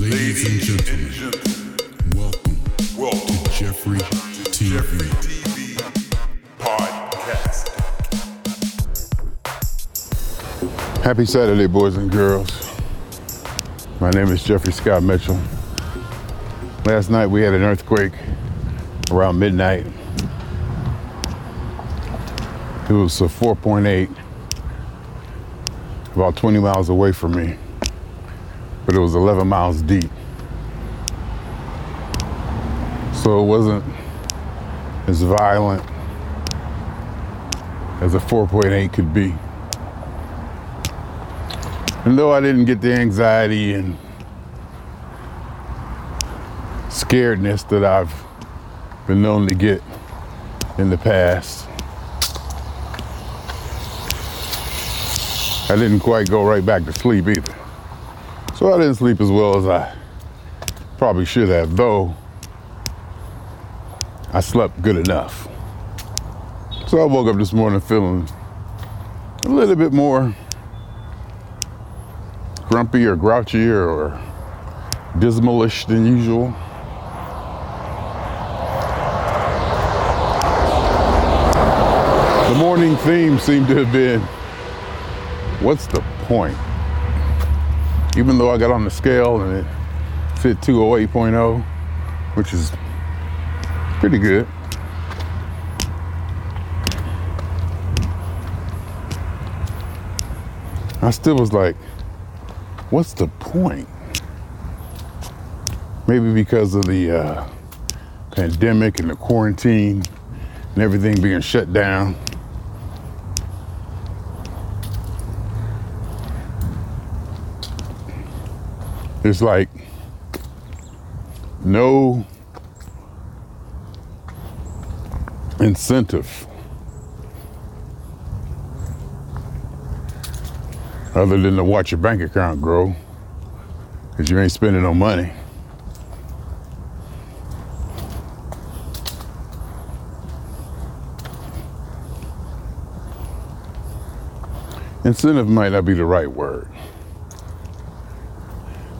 Ladies and gentlemen, welcome, welcome to Jeffrey TV. Jeffrey TV Podcast. Happy Saturday, boys and girls. My name is Jeffrey Scott Mitchell. Last night we had an earthquake around midnight. It was a 4.8, about 20 miles away from me, but it was 11 miles deep. So it wasn't as violent as a 4.8 could be. And though I didn't get the anxiety and scaredness that I've been known to get in the past, I didn't quite go right back to sleep either. So I didn't sleep as well as I probably should have, though I slept good enough. So I woke up this morning feeling a little bit more grumpy or grouchier or dismalish than usual. The morning theme seemed to have been what's the point? Even though I got on the scale and it fit 208.0, which is pretty good. I still was like, what's the point? Maybe because of the uh, pandemic and the quarantine and everything being shut down. It's like no incentive other than to watch your bank account grow because you ain't spending no money. Incentive might not be the right word.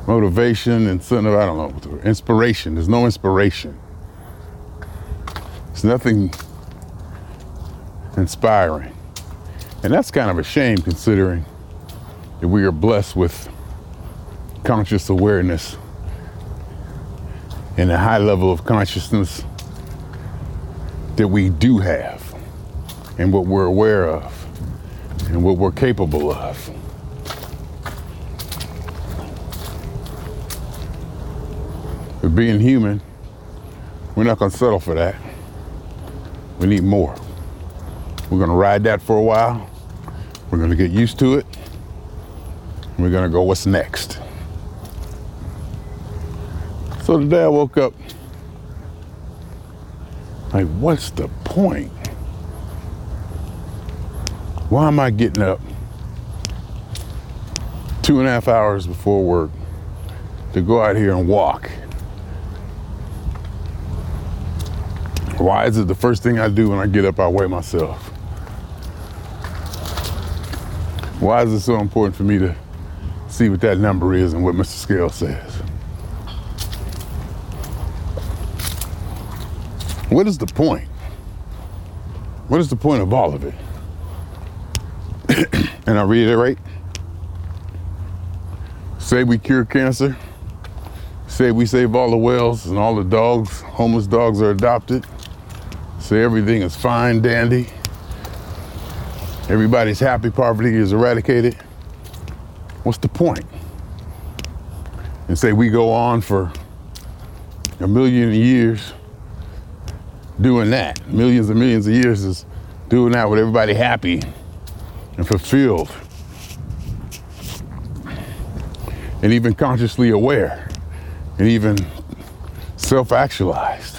Motivation, incentive, I don't know. what the Inspiration. There's no inspiration. It's nothing inspiring. And that's kind of a shame considering that we are blessed with conscious awareness and a high level of consciousness that we do have and what we're aware of and what we're capable of. Being human, we're not going to settle for that. We need more. We're going to ride that for a while. We're going to get used to it. We're gonna go, what's next? So today I woke up like, what's the point? Why am I getting up two and a half hours before work to go out here and walk? Why is it the first thing I do when I get up, I weigh myself? Why is it so important for me to see what that number is and what Mr. Scale says. What is the point? What is the point of all of it? and I reiterate say we cure cancer, say we save all the whales and all the dogs, homeless dogs are adopted, say everything is fine, dandy, everybody's happy, poverty is eradicated. What's the point? And say we go on for a million years doing that. Millions and millions of years is doing that with everybody happy and fulfilled. And even consciously aware and even self actualized.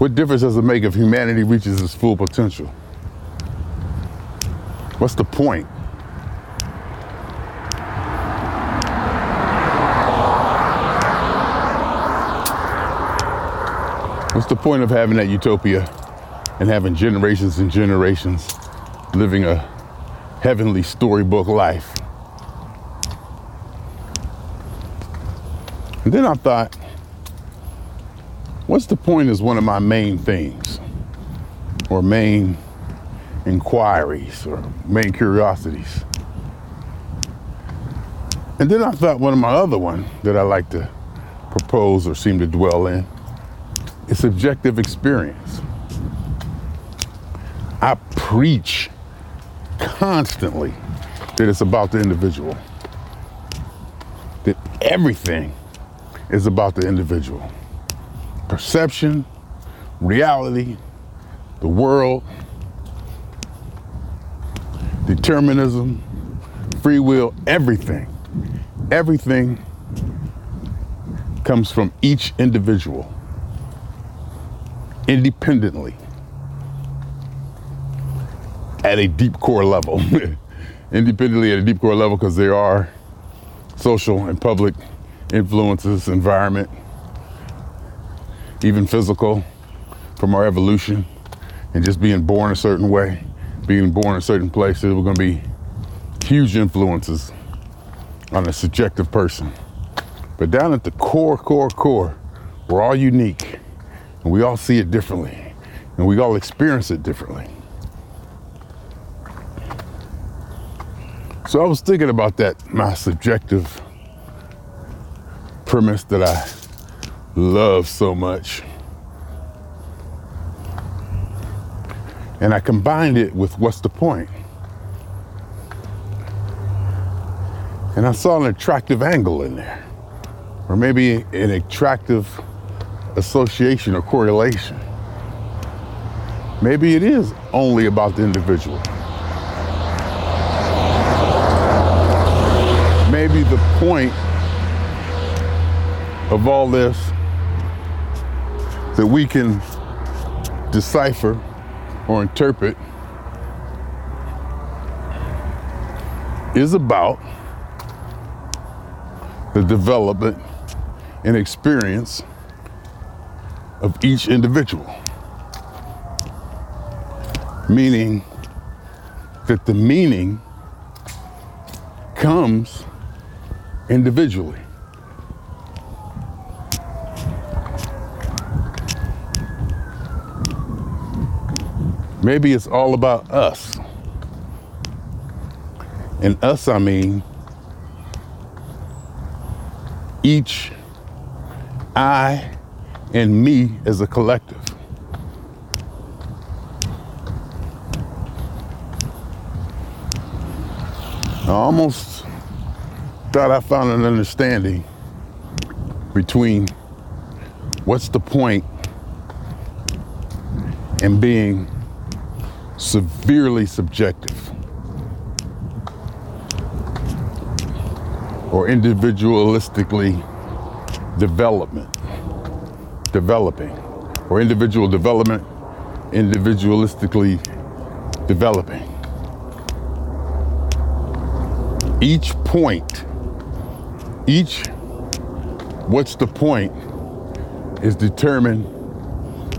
What difference does it make if humanity reaches its full potential? What's the point? What's the point of having that utopia and having generations and generations living a heavenly storybook life And then I thought, what's the point is one of my main things or main inquiries or main curiosities. And then I thought one of my other one that I like to propose or seem to dwell in is subjective experience. I preach constantly that it's about the individual. That everything is about the individual. Perception, reality, the world, determinism, free will, everything, everything comes from each individual independently at a deep core level. independently at a deep core level because there are social and public influences, environment, even physical from our evolution and just being born a certain way, being born in certain places, we're to be huge influences on a subjective person. But down at the core, core, core, we're all unique and we all see it differently and we all experience it differently. So I was thinking about that, my subjective premise that I love so much. And I combined it with what's the point? And I saw an attractive angle in there, or maybe an attractive association or correlation. Maybe it is only about the individual. Maybe the point of all this that we can decipher or interpret is about the development and experience of each individual. Meaning that the meaning comes individually. Maybe it's all about us. And us, I mean each I and me as a collective. I almost thought I found an understanding between what's the point in being severely subjective or individualistically development developing or individual development individualistically developing. Each point each what's the point is determined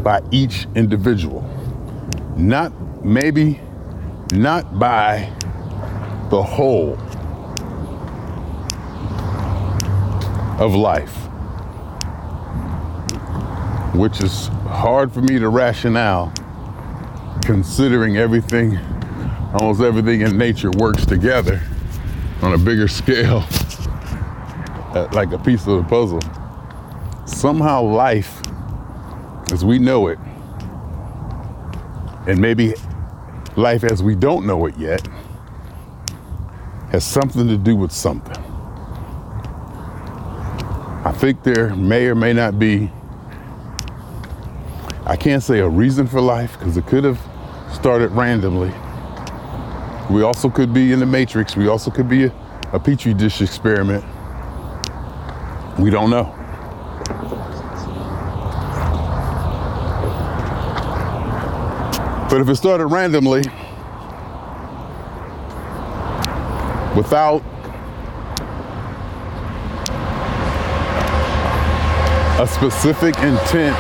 by each individual not maybe not by the whole of life, which is hard for me to rationale considering everything, almost everything in nature works together on a bigger scale, uh, like a piece of the puzzle. Somehow life, as we know it, and maybe life as we don't know it yet, has something to do with something. I think there may or may not be, I can't say a reason for life because it could have started randomly. We also could be in the matrix. We also could be a, a petri dish experiment. We don't know. But if it started randomly, without a specific intent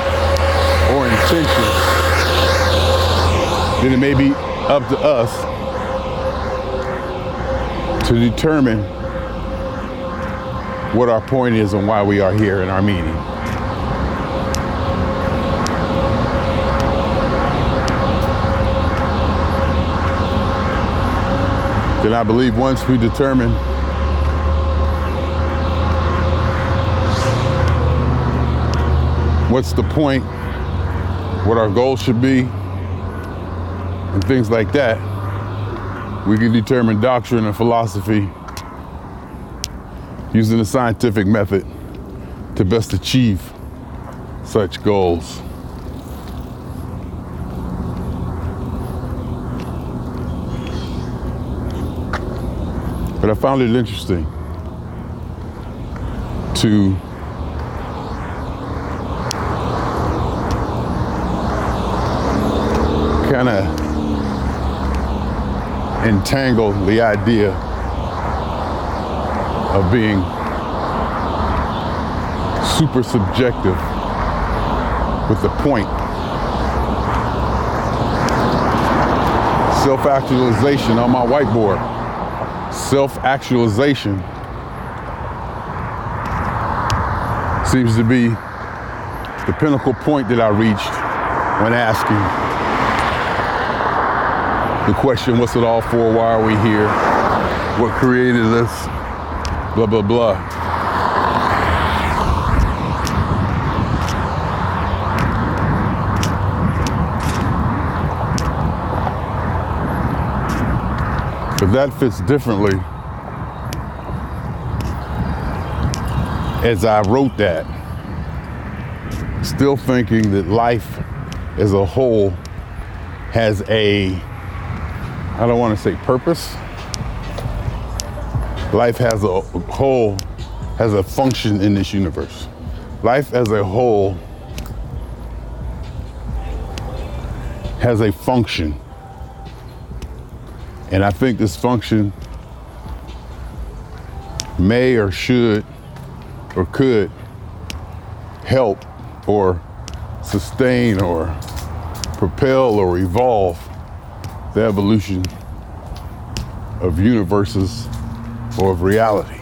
or intention, then it may be up to us to determine what our point is and why we are here in our meeting. Then I believe once we determine what's the point, what our goal should be, and things like that, we can determine doctrine and philosophy using the scientific method to best achieve such goals. But I found it interesting to kind of entangle the idea of being super subjective with the point. Self actualization on my whiteboard. Self actualization seems to be the pinnacle point that I reached when asking the question, what's it all for? Why are we here? What created us? Blah, blah, blah. But that fits differently as I wrote that. Still thinking that life as a whole has a I don't want to say purpose. Life has a whole, has a function in this universe. Life as a whole has a function. And I think this function may or should or could help or sustain or propel or evolve the evolution of universes or of reality.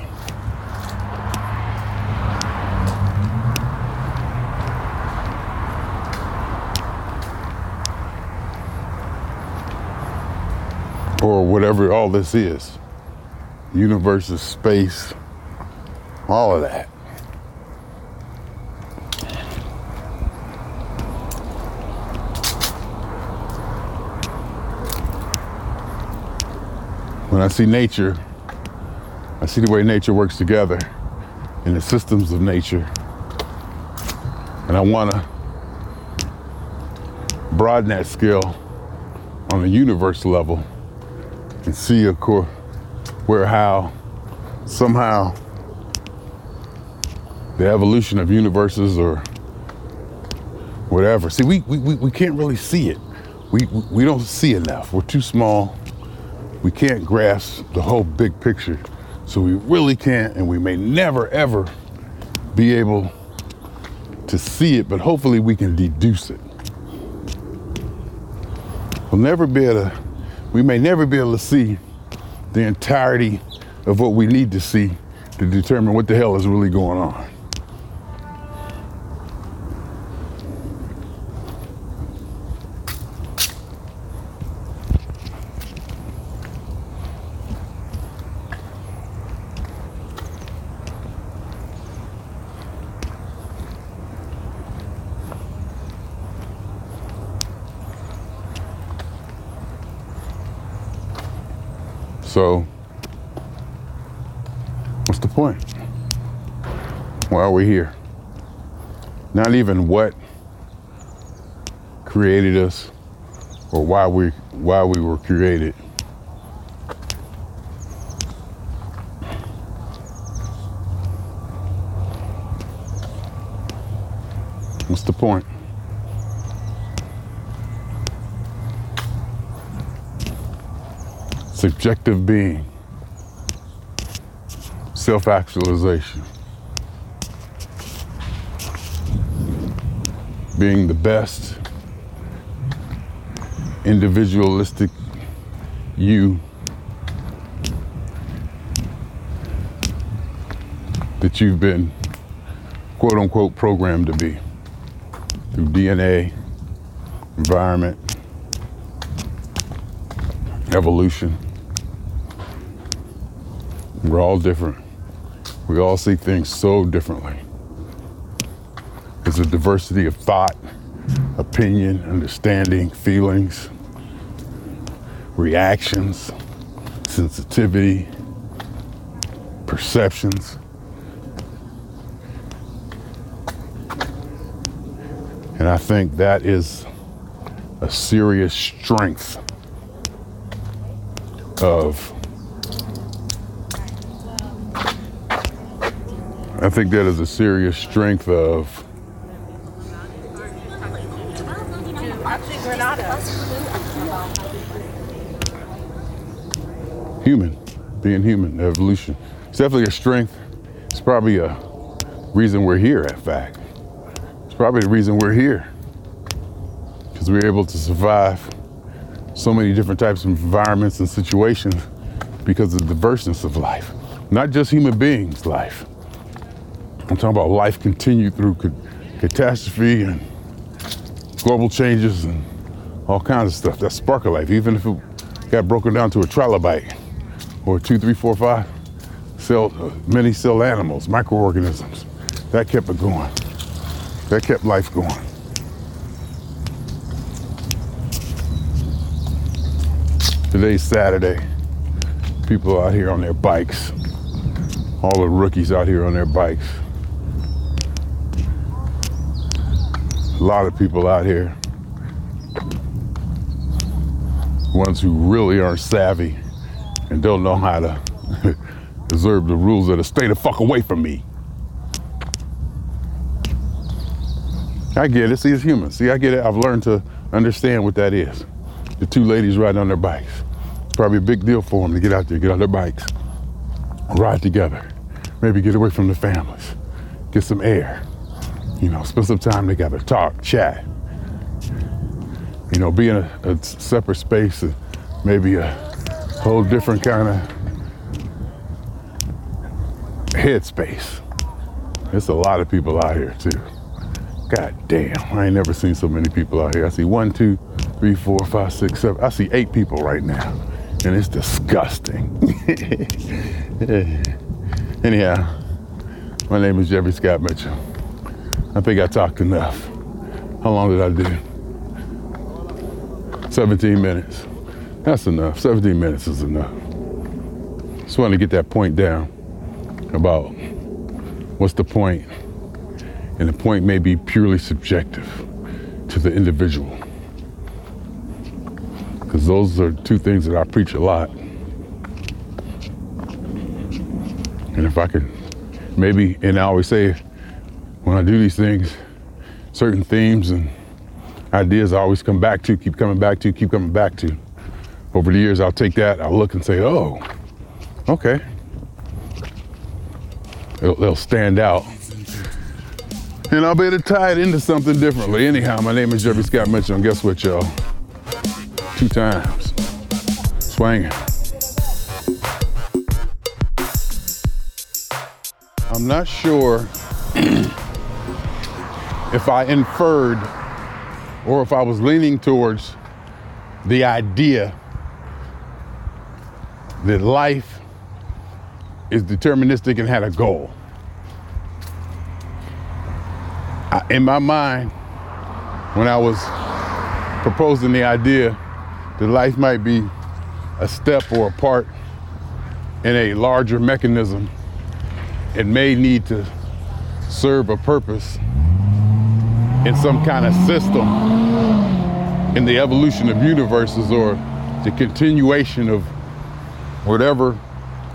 Or whatever all this is universes, space, all of that. when I see nature, I see the way nature works together in the systems of nature. And I want to broaden that skill on a universe level and see, of course, where, how, somehow, the evolution of universes or whatever. See, we, we, we can't really see it. We, we don't see enough. We're too small we can't grasp the whole big picture. So we really can't, and we may never ever be able to see it, but hopefully we can deduce it. We'll never be able to, we may never be able to see the entirety of what we need to see to determine what the hell is really going on. So, what's the point? Why are we here? Not even what created us or why we why we were created. What's the point? Subjective being, self actualization, being the best individualistic you that you've been quote unquote programmed to be through DNA, environment, evolution. We're all different. We all see things so differently. There's a diversity of thought, opinion, understanding, feelings, reactions, sensitivity, perceptions. And I think that is a serious strength of I think that is a serious strength of human, being human, evolution. It's definitely a strength. It's probably a reason we're here, in fact. It's probably the reason we're here. Because we're able to survive so many different types of environments and situations because of the diverseness of life. Not just human beings' life. I'm talking about life continued through ca- catastrophe and global changes and all kinds of stuff. That spark of life, even if it got broken down to a trilobite or two, three, four, five cell, many cell animals, microorganisms. That kept it going. That kept life going. Today's Saturday. People out here on their bikes. All the rookies out here on their bikes. A lot of people out here. Ones who really aren't savvy and don't know how to observe the rules of the stay the fuck away from me. I get it. See, it's human. See, I get it. I've learned to understand what that is. The two ladies riding on their bikes. Probably a big deal for them to get out there, get on their bikes, ride together, maybe get away from the families, get some air, you know, spend some time together, talk, chat. You know, be in a, a separate space, and maybe a whole different kind of headspace. There's a lot of people out here too. God damn, I ain't never seen so many people out here. I see one, two, three, four, five, six, seven. I see eight people right now, and it's disgusting. Anyhow, my name is Jeffrey Scott Mitchell. I think I talked enough. How long did I do? 17 minutes. That's enough. 17 minutes is enough. Just wanted to get that point down about what's the point. and the point may be purely subjective to the individual. Because those are two things that I preach a lot. And if I could maybe, and I always say, when I do these things, certain themes and ideas I always come back to, keep coming back to, keep coming back to. Over the years, I'll take that, I'll look and say, oh, okay. It'll, they'll stand out. And I'll be able to tie it into something differently. Anyhow, my name is Jeffrey Scott Mitchell, and guess what, y'all? Two times. Swanging. I'm not sure if I inferred or if I was leaning towards the idea that life is deterministic and had a goal. I, in my mind, when I was proposing the idea that life might be a step or a part in a larger mechanism, it may need to serve a purpose in some kind of system in the evolution of universes or the continuation of whatever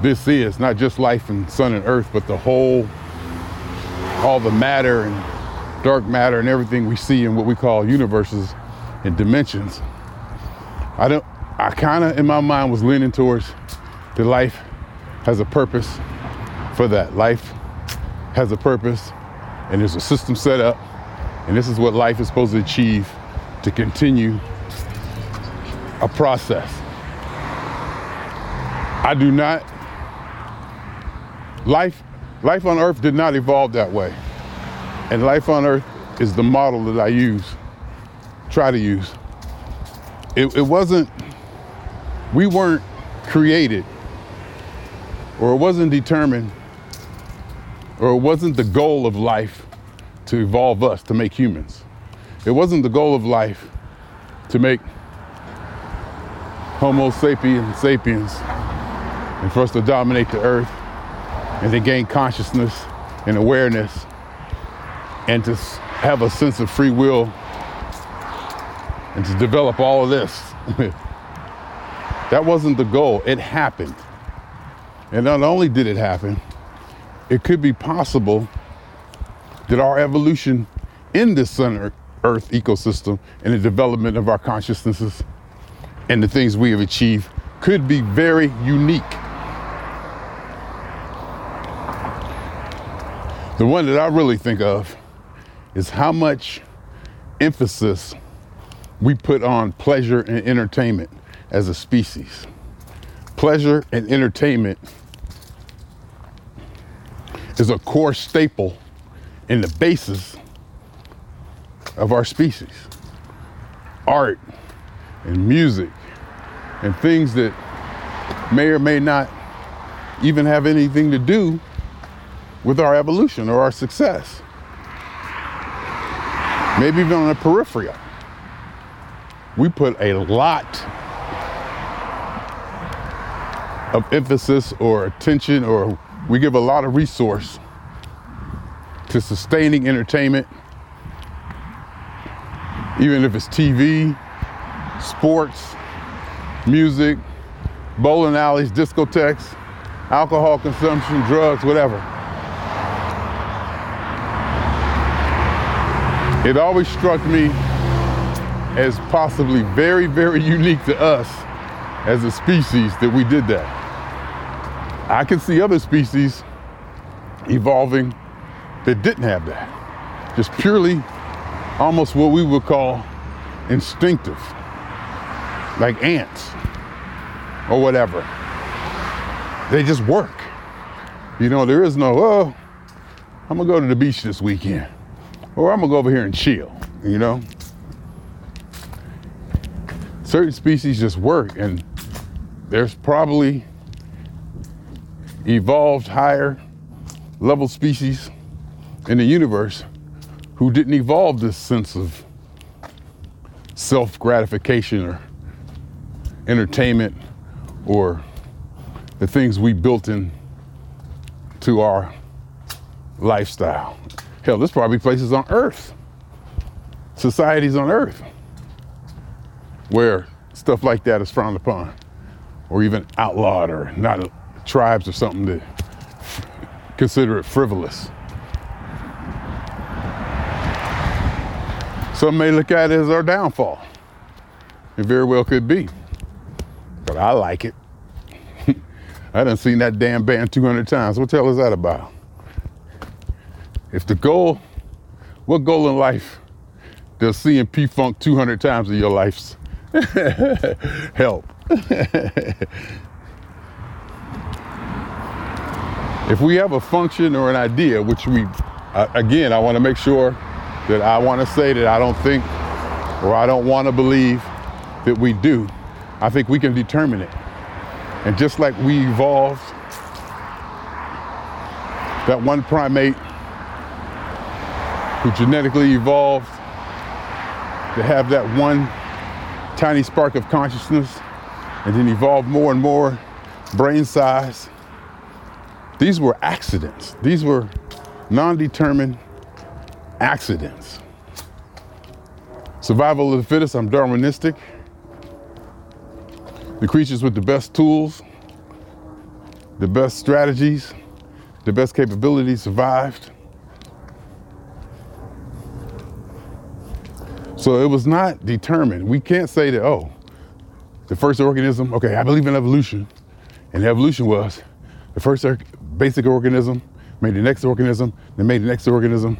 this is, not just life and sun and earth, but the whole, all the matter and dark matter and everything we see in what we call universes and dimensions. I don't, I kind of in my mind was leaning towards that life has a purpose for that. Life has a purpose and there's a system set up and this is what life is supposed to achieve to continue a process. I do not, life Life on Earth did not evolve that way. And life on Earth is the model that I use, try to use. It, it wasn't, we weren't created, or it wasn't determined, or it wasn't the goal of life to evolve us, to make humans. It wasn't the goal of life to make Homo sapiens sapiens and for us to dominate the earth and to gain consciousness and awareness and to have a sense of free will and to develop all of this. that wasn't the goal. It happened. And not only did it happen, it could be possible that our evolution in this sun earth ecosystem and the development of our consciousnesses and the things we have achieved could be very unique. The one that I really think of is how much emphasis we put on pleasure and entertainment as a species. Pleasure and entertainment is a core staple in the basis of our species. Art and music and things that may or may not even have anything to do with our evolution or our success. Maybe even on the periphery. We put a lot of emphasis or attention or we give a lot of resource to sustaining entertainment, even if it's TV, sports, music, bowling alleys, discotheques, alcohol consumption, drugs, whatever. It always struck me as possibly very, very unique to us as a species that we did that. I can see other species evolving that didn't have that. Just purely almost what we would call instinctive, like ants or whatever. They just work. You know, there is no, oh, I'm gonna go to the beach this weekend, or I'm gonna go over here and chill, you know? Certain species just work, and there's probably evolved higher level species in the universe who didn't evolve this sense of self gratification or entertainment or the things we built in to our lifestyle. Hell, there's probably places on earth, societies on earth, where stuff like that is frowned upon or even outlawed or not tribes or something that consider it frivolous. Some may look at it as our downfall. It very well could be. But I like it. I done seen that damn band 200 times. What the hell is that about? If the goal, what goal in life does seeing P Funk 200 times in your life help? if we have a function or an idea, which we, again, I want to make sure that I want to say that I don't think or I don't want to believe that we do, I think we can determine it. And just like we evolved, that one primate who genetically evolved to have that one tiny spark of consciousness and then evolved more and more brain size. These were accidents. These were non determined accidents. Survival of the fittest, I'm Darwinistic. The creatures with the best tools, the best strategies, the best capabilities survived. So it was not determined. We can't say that, oh, the first organism, okay, I believe in evolution. And evolution was the first er, basic organism made the next organism, then made the next organism,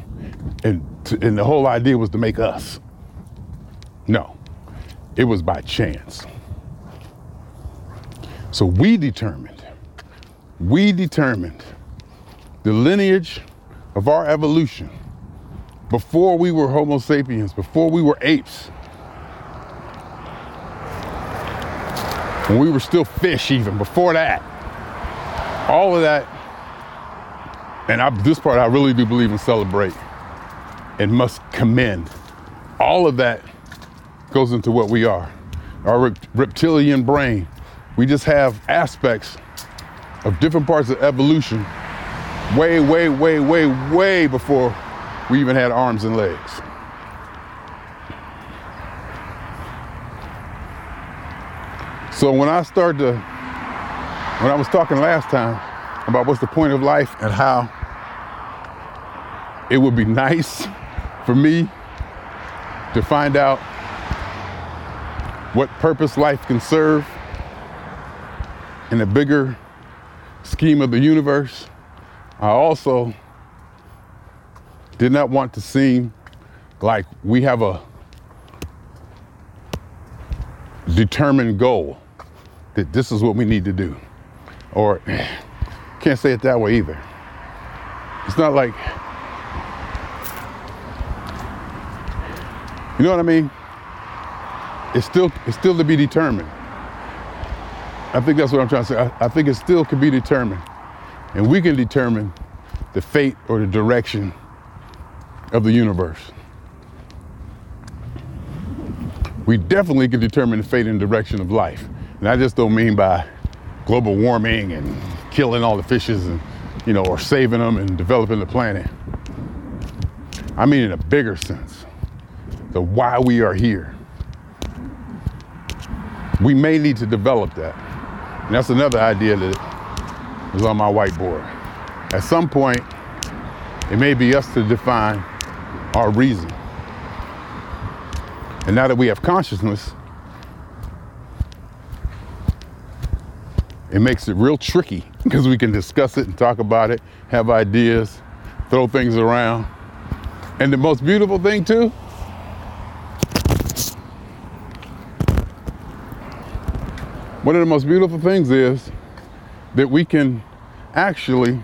and, and the whole idea was to make us. No, it was by chance. So we determined, we determined the lineage of our evolution, before we were Homo sapiens, before we were apes, when we were still fish, even before that, all of that, and I, this part I really do believe in celebrate and must commend. All of that goes into what we are. Our rep- reptilian brain, we just have aspects of different parts of evolution way, way, way, way, way before we even had arms and legs. So when I started to, when I was talking last time about what's the point of life and how it would be nice for me to find out what purpose life can serve in the bigger scheme of the universe, I also did not want to seem like we have a determined goal that this is what we need to do. Or can't say it that way either. It's not like you know what I mean? It's still it's still to be determined. I think that's what I'm trying to say. I, I think it still can be determined. And we can determine the fate or the direction of the universe. We definitely can determine the fate and direction of life. And I just don't mean by global warming and killing all the fishes and, you know, or saving them and developing the planet. I mean in a bigger sense, the why we are here. We may need to develop that. And that's another idea that is on my whiteboard. At some point, it may be us to define our reason. And now that we have consciousness, it makes it real tricky because we can discuss it and talk about it, have ideas, throw things around. And the most beautiful thing, too, one of the most beautiful things is that we can actually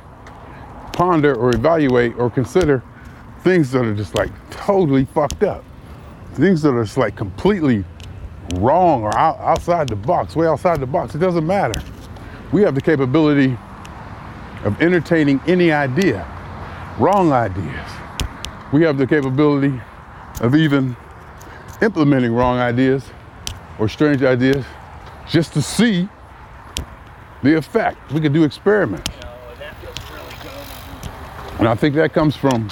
ponder or evaluate or consider things that are just like totally fucked up. Things that are just like completely wrong or out, outside the box, way outside the box. It doesn't matter. We have the capability of entertaining any idea, wrong ideas. We have the capability of even implementing wrong ideas or strange ideas just to see the effect. We could do experiments. And I think that comes from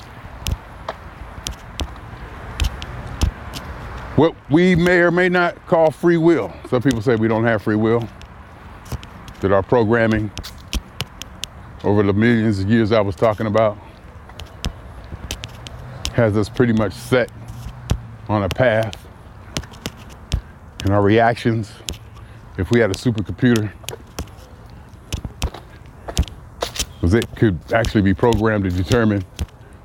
what we may or may not call free will. Some people say we don't have free will, that our programming over the millions of years I was talking about has us pretty much set on a path. And our reactions, if we had a supercomputer, was it could actually be programmed to determine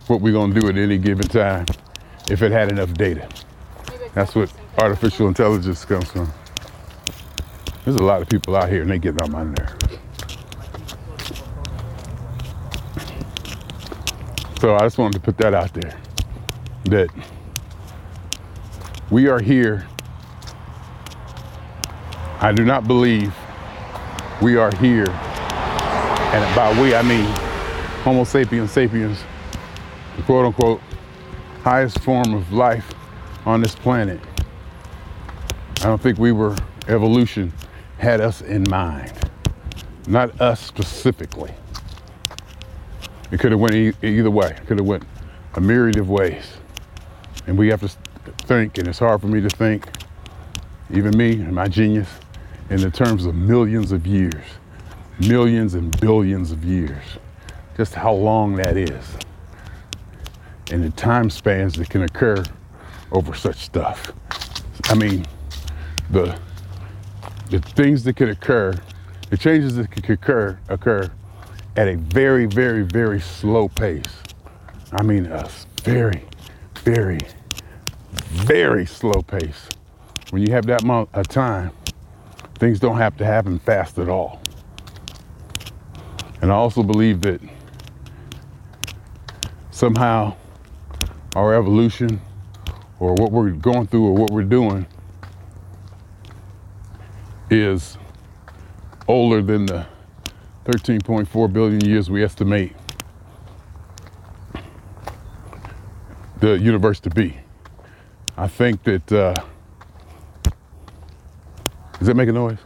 what we're going to do at any given time if it had enough data. That's what artificial intelligence comes from. There's a lot of people out here and they getting on my nerves. So I just wanted to put that out there that we are here. I do not believe we are here and by we, I mean Homo sapiens sapiens, the quote unquote highest form of life on this planet. I don't think we were, evolution had us in mind, not us specifically. It could have went e- either way. It could have went a myriad of ways. And we have to think, and it's hard for me to think, even me and my genius, in the terms of millions of years millions and billions of years. Just how long that is. And the time spans that can occur over such stuff. I mean, the the things that could occur, the changes that could occur occur at a very, very, very slow pace. I mean, a very, very, very slow pace. When you have that amount of time, things don't have to happen fast at all. And I also believe that somehow our evolution or what we're going through or what we're doing is older than the 13.4 billion years we estimate the universe to be. I think that, uh, does that make a noise?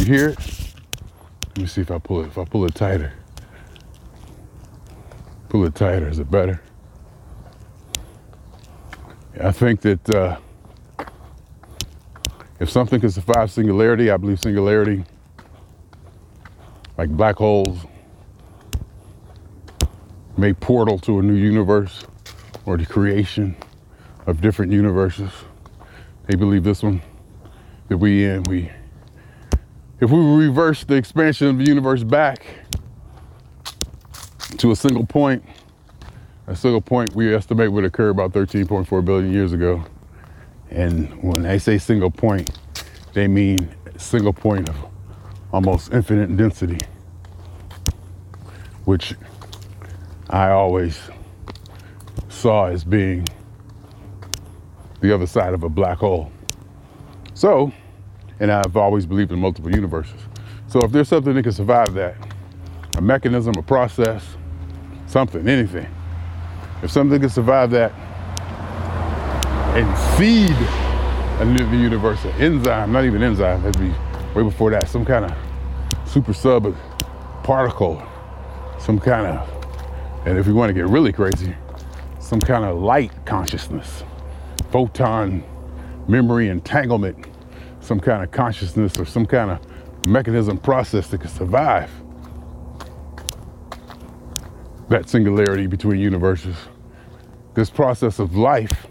You hear it? Let me see if I pull it, if I pull it tighter. Pull it tighter, is it better? I think that uh, if something can survive singularity, I believe singularity, like black holes, may portal to a new universe or the creation of different universes. They believe this one that we in, we if we reverse the expansion of the universe back to a single point, a single point we estimate would occur about 13.4 billion years ago. And when they say single point, they mean single point of almost infinite density, which I always saw as being the other side of a black hole. So, and I've always believed in multiple universes. So if there's something that can survive that, a mechanism, a process, something, anything, if something can survive that and seed a new universe, an enzyme, not even enzyme, that'd be way before that, some kind of super sub particle, some kind of, and if we want to get really crazy, some kind of light consciousness, photon memory entanglement, some kind of consciousness or some kind of mechanism process that could survive that singularity between universes. This process of life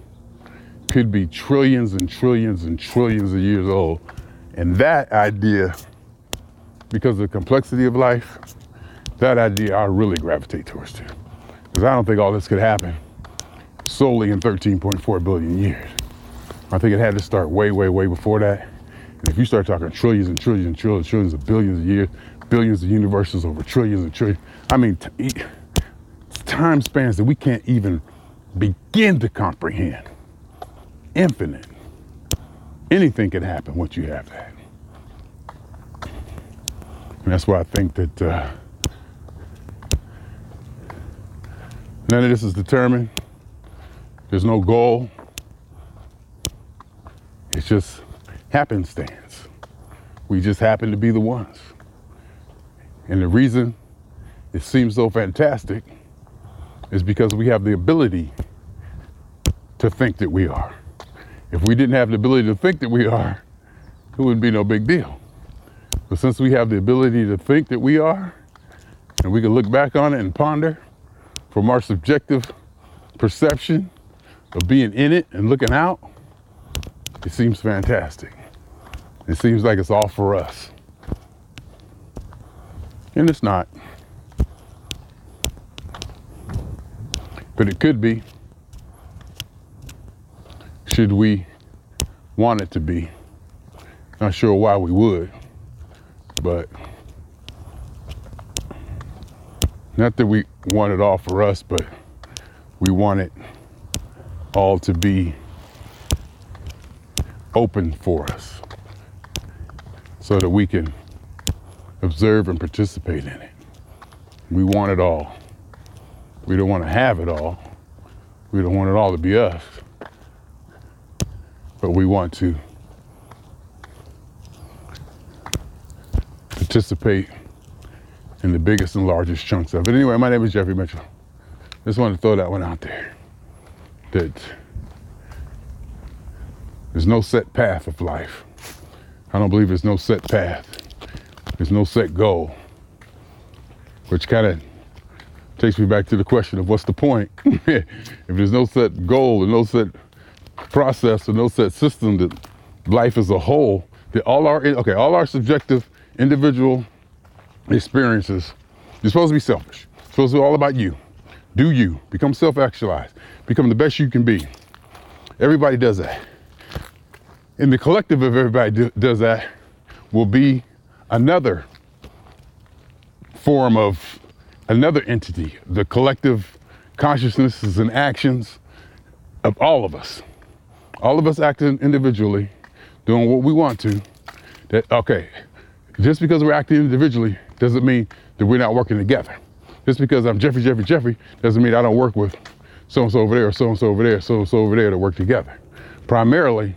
could be trillions and trillions and trillions of years old. And that idea, because of the complexity of life, that idea I really gravitate towards too. Because I don't think all this could happen solely in 13.4 billion years. I think it had to start way, way, way before that. And if you start talking trillions and trillions and trillions, trillions of billions of years, billions of universes over trillions and trillions, I mean, t- time spans that we can't even begin to comprehend. Infinite. Anything can happen once you have that. And that's why I think that uh, none of this is determined. There's no goal. It's just happenstance. We just happen to be the ones. And the reason it seems so fantastic is because we have the ability to think that we are. If we didn't have the ability to think that we are, it wouldn't be no big deal. But since we have the ability to think that we are, and we can look back on it and ponder from our subjective perception of being in it and looking out, it seems fantastic. It seems like it's all for us. And it's not. But it could be, should we want it to be. Not sure why we would, but not that we want it all for us, but we want it all to be open for us so that we can observe and participate in it. We want it all. We don't want to have it all. We don't want it all to be us. But we want to participate in the biggest and largest chunks of it. Anyway, my name is Jeffrey Mitchell. Just wanted to throw that one out there. That there's no set path of life. I don't believe there's no set path. There's no set goal. Which kind of takes me back to the question of what's the point? if there's no set goal and no set process and no set system that life as a whole, that all our okay, all our subjective individual experiences, you're supposed to be selfish. It's supposed to be all about you. Do you. Become self-actualized. Become the best you can be. Everybody does that. And the collective of everybody do, does that will be another form of another entity, the collective consciousnesses and actions of all of us. All of us acting individually, doing what we want to. That okay, just because we're acting individually doesn't mean that we're not working together. Just because I'm Jeffrey, Jeffrey, Jeffrey doesn't mean I don't work with so and so over there, so and so over there, so and so over there to work together. Primarily,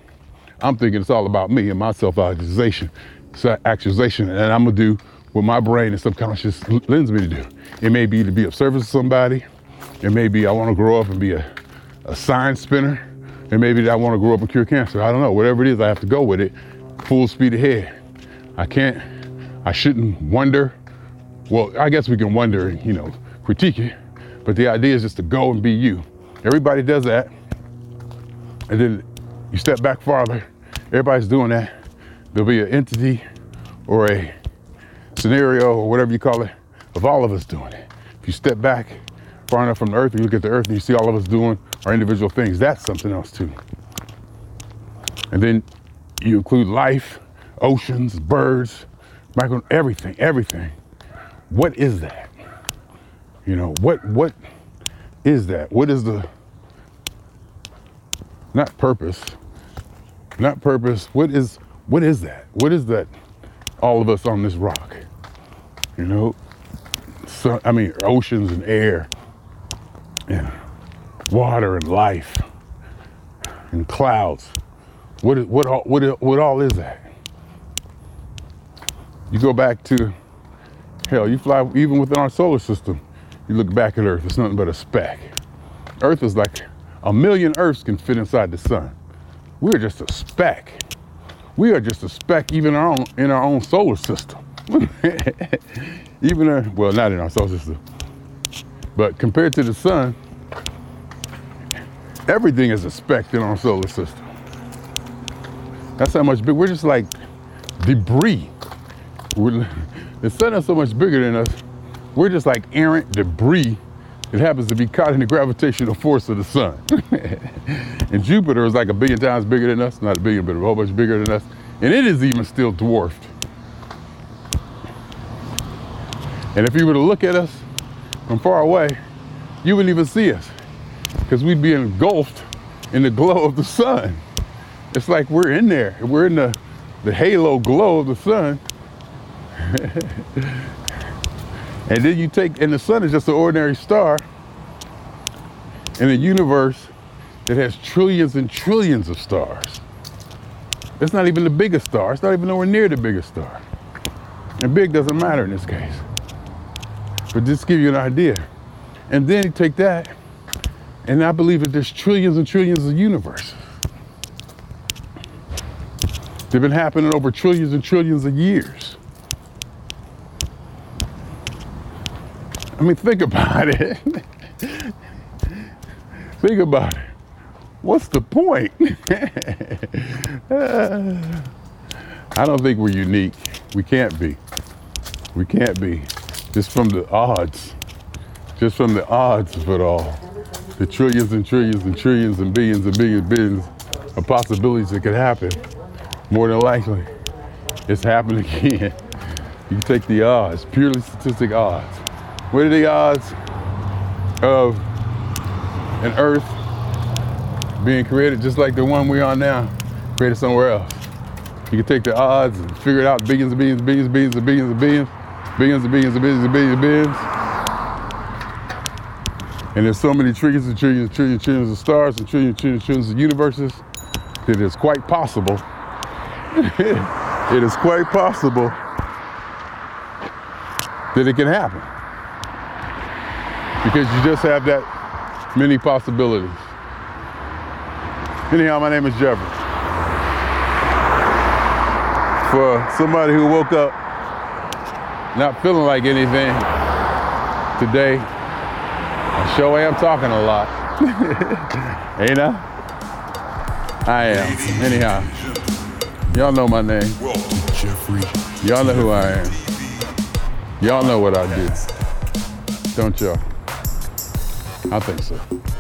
I'm thinking it's all about me and my self-actualization, actualization, and I'm gonna do what my brain and subconscious lends me to do. It may be to be of service to somebody. It may be I want to grow up and be a, a science spinner. It may be that I want to grow up and cure cancer. I don't know. Whatever it is, I have to go with it, full speed ahead. I can't. I shouldn't wonder. Well, I guess we can wonder and you know critique it, but the idea is just to go and be you. Everybody does that, and then you step back farther. Everybody's doing that. There'll be an entity or a scenario or whatever you call it of all of us doing it. If you step back far enough from the earth and you look at the earth and you see all of us doing our individual things, that's something else too. And then you include life, oceans, birds, micro, everything, everything. What is that? You know, what what is that? What is the not purpose? Not purpose. What is what is that? What is that all of us on this rock? You know, so I mean, oceans and air, and water and life, and clouds. What is, what all, what what all is that? You go back to hell. You fly even within our solar system. You look back at Earth. It's nothing but a speck. Earth is like a million Earths can fit inside the sun. We're just a speck. We are just a speck, even our own, in our own solar system. Even, well, not in our solar system, but compared to the sun, everything is a speck in our solar system. That's how much big. We're just like debris. We're, the sun is so much bigger than us. We're just like errant debris that happens to be caught in the gravitational force of the sun. and Jupiter is like a billion times bigger than us, not a billion, but a whole bunch bigger than us. And it is even still dwarfed. And if you were to look at us from far away, you wouldn't even see us because we'd be engulfed in the glow of the sun. It's like we're in there. We're in the, the halo glow of the sun. and then you take, and the sun is just an ordinary star in a universe that has trillions and trillions of stars. It's not even the biggest star. It's not even nowhere near the biggest star. And big doesn't matter in this case. But just give you an idea. And then you take that, and I believe that there's trillions and trillions of universes. They've been happening over trillions and trillions of years. I mean, think about it. think about it. What's the point? I don't think we're unique. We can't be. We can't be just from the odds, just from the odds of it all, the trillions and trillions and trillions and billions and billions, and billions of possibilities that could happen, more than likely, it's happening again. You take the odds, purely statistic odds. What are the odds of an Earth being created just like the one we're now, created somewhere else? You can take the odds and figure it out billions and billions and billions and billions and billions and billions billions and billions and billions and billions and billions. And there's so many trillions and trillions and trillions and trillions of stars and trillions and trillions and trillions of universes that it's quite possible. it is quite possible that it can happen. Because you just have that many possibilities. Anyhow, my name is Jeffrey. For somebody who woke up not feeling like anything today. I sure am talking a lot. Ain't I? I am. Anyhow, y'all know my name. Jeffrey. Y'all know who I am. Y'all know what I do. Don't y'all? I think so.